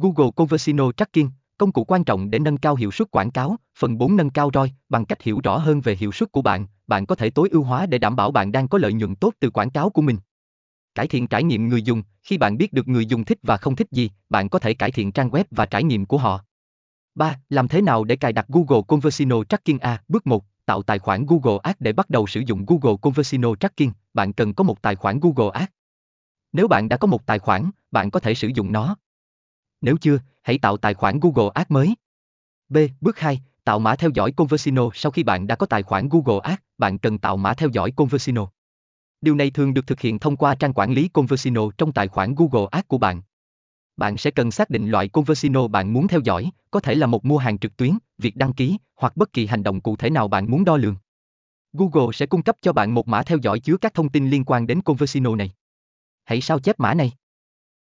Google Conversino Tracking, công cụ quan trọng để nâng cao hiệu suất quảng cáo, phần 4 nâng cao ROI, bằng cách hiểu rõ hơn về hiệu suất của bạn, bạn có thể tối ưu hóa để đảm bảo bạn đang có lợi nhuận tốt từ quảng cáo của mình. Cải thiện trải nghiệm người dùng, khi bạn biết được người dùng thích và không thích gì, bạn có thể cải thiện trang web và trải nghiệm của họ. 3. Làm thế nào để cài đặt Google Conversino Tracking A? Bước 1. Tạo tài khoản Google Ads để bắt đầu sử dụng Google Conversino Tracking, bạn cần có một tài khoản Google Ads. Nếu bạn đã có một tài khoản, bạn có thể sử dụng nó. Nếu chưa, hãy tạo tài khoản Google Ads mới. B. Bước 2. Tạo mã theo dõi Conversino Sau khi bạn đã có tài khoản Google Ads, bạn cần tạo mã theo dõi Conversino. Điều này thường được thực hiện thông qua trang quản lý Conversino trong tài khoản Google Ads của bạn. Bạn sẽ cần xác định loại Conversino bạn muốn theo dõi, có thể là một mua hàng trực tuyến, việc đăng ký, hoặc bất kỳ hành động cụ thể nào bạn muốn đo lường. Google sẽ cung cấp cho bạn một mã theo dõi chứa các thông tin liên quan đến Conversino này. Hãy sao chép mã này.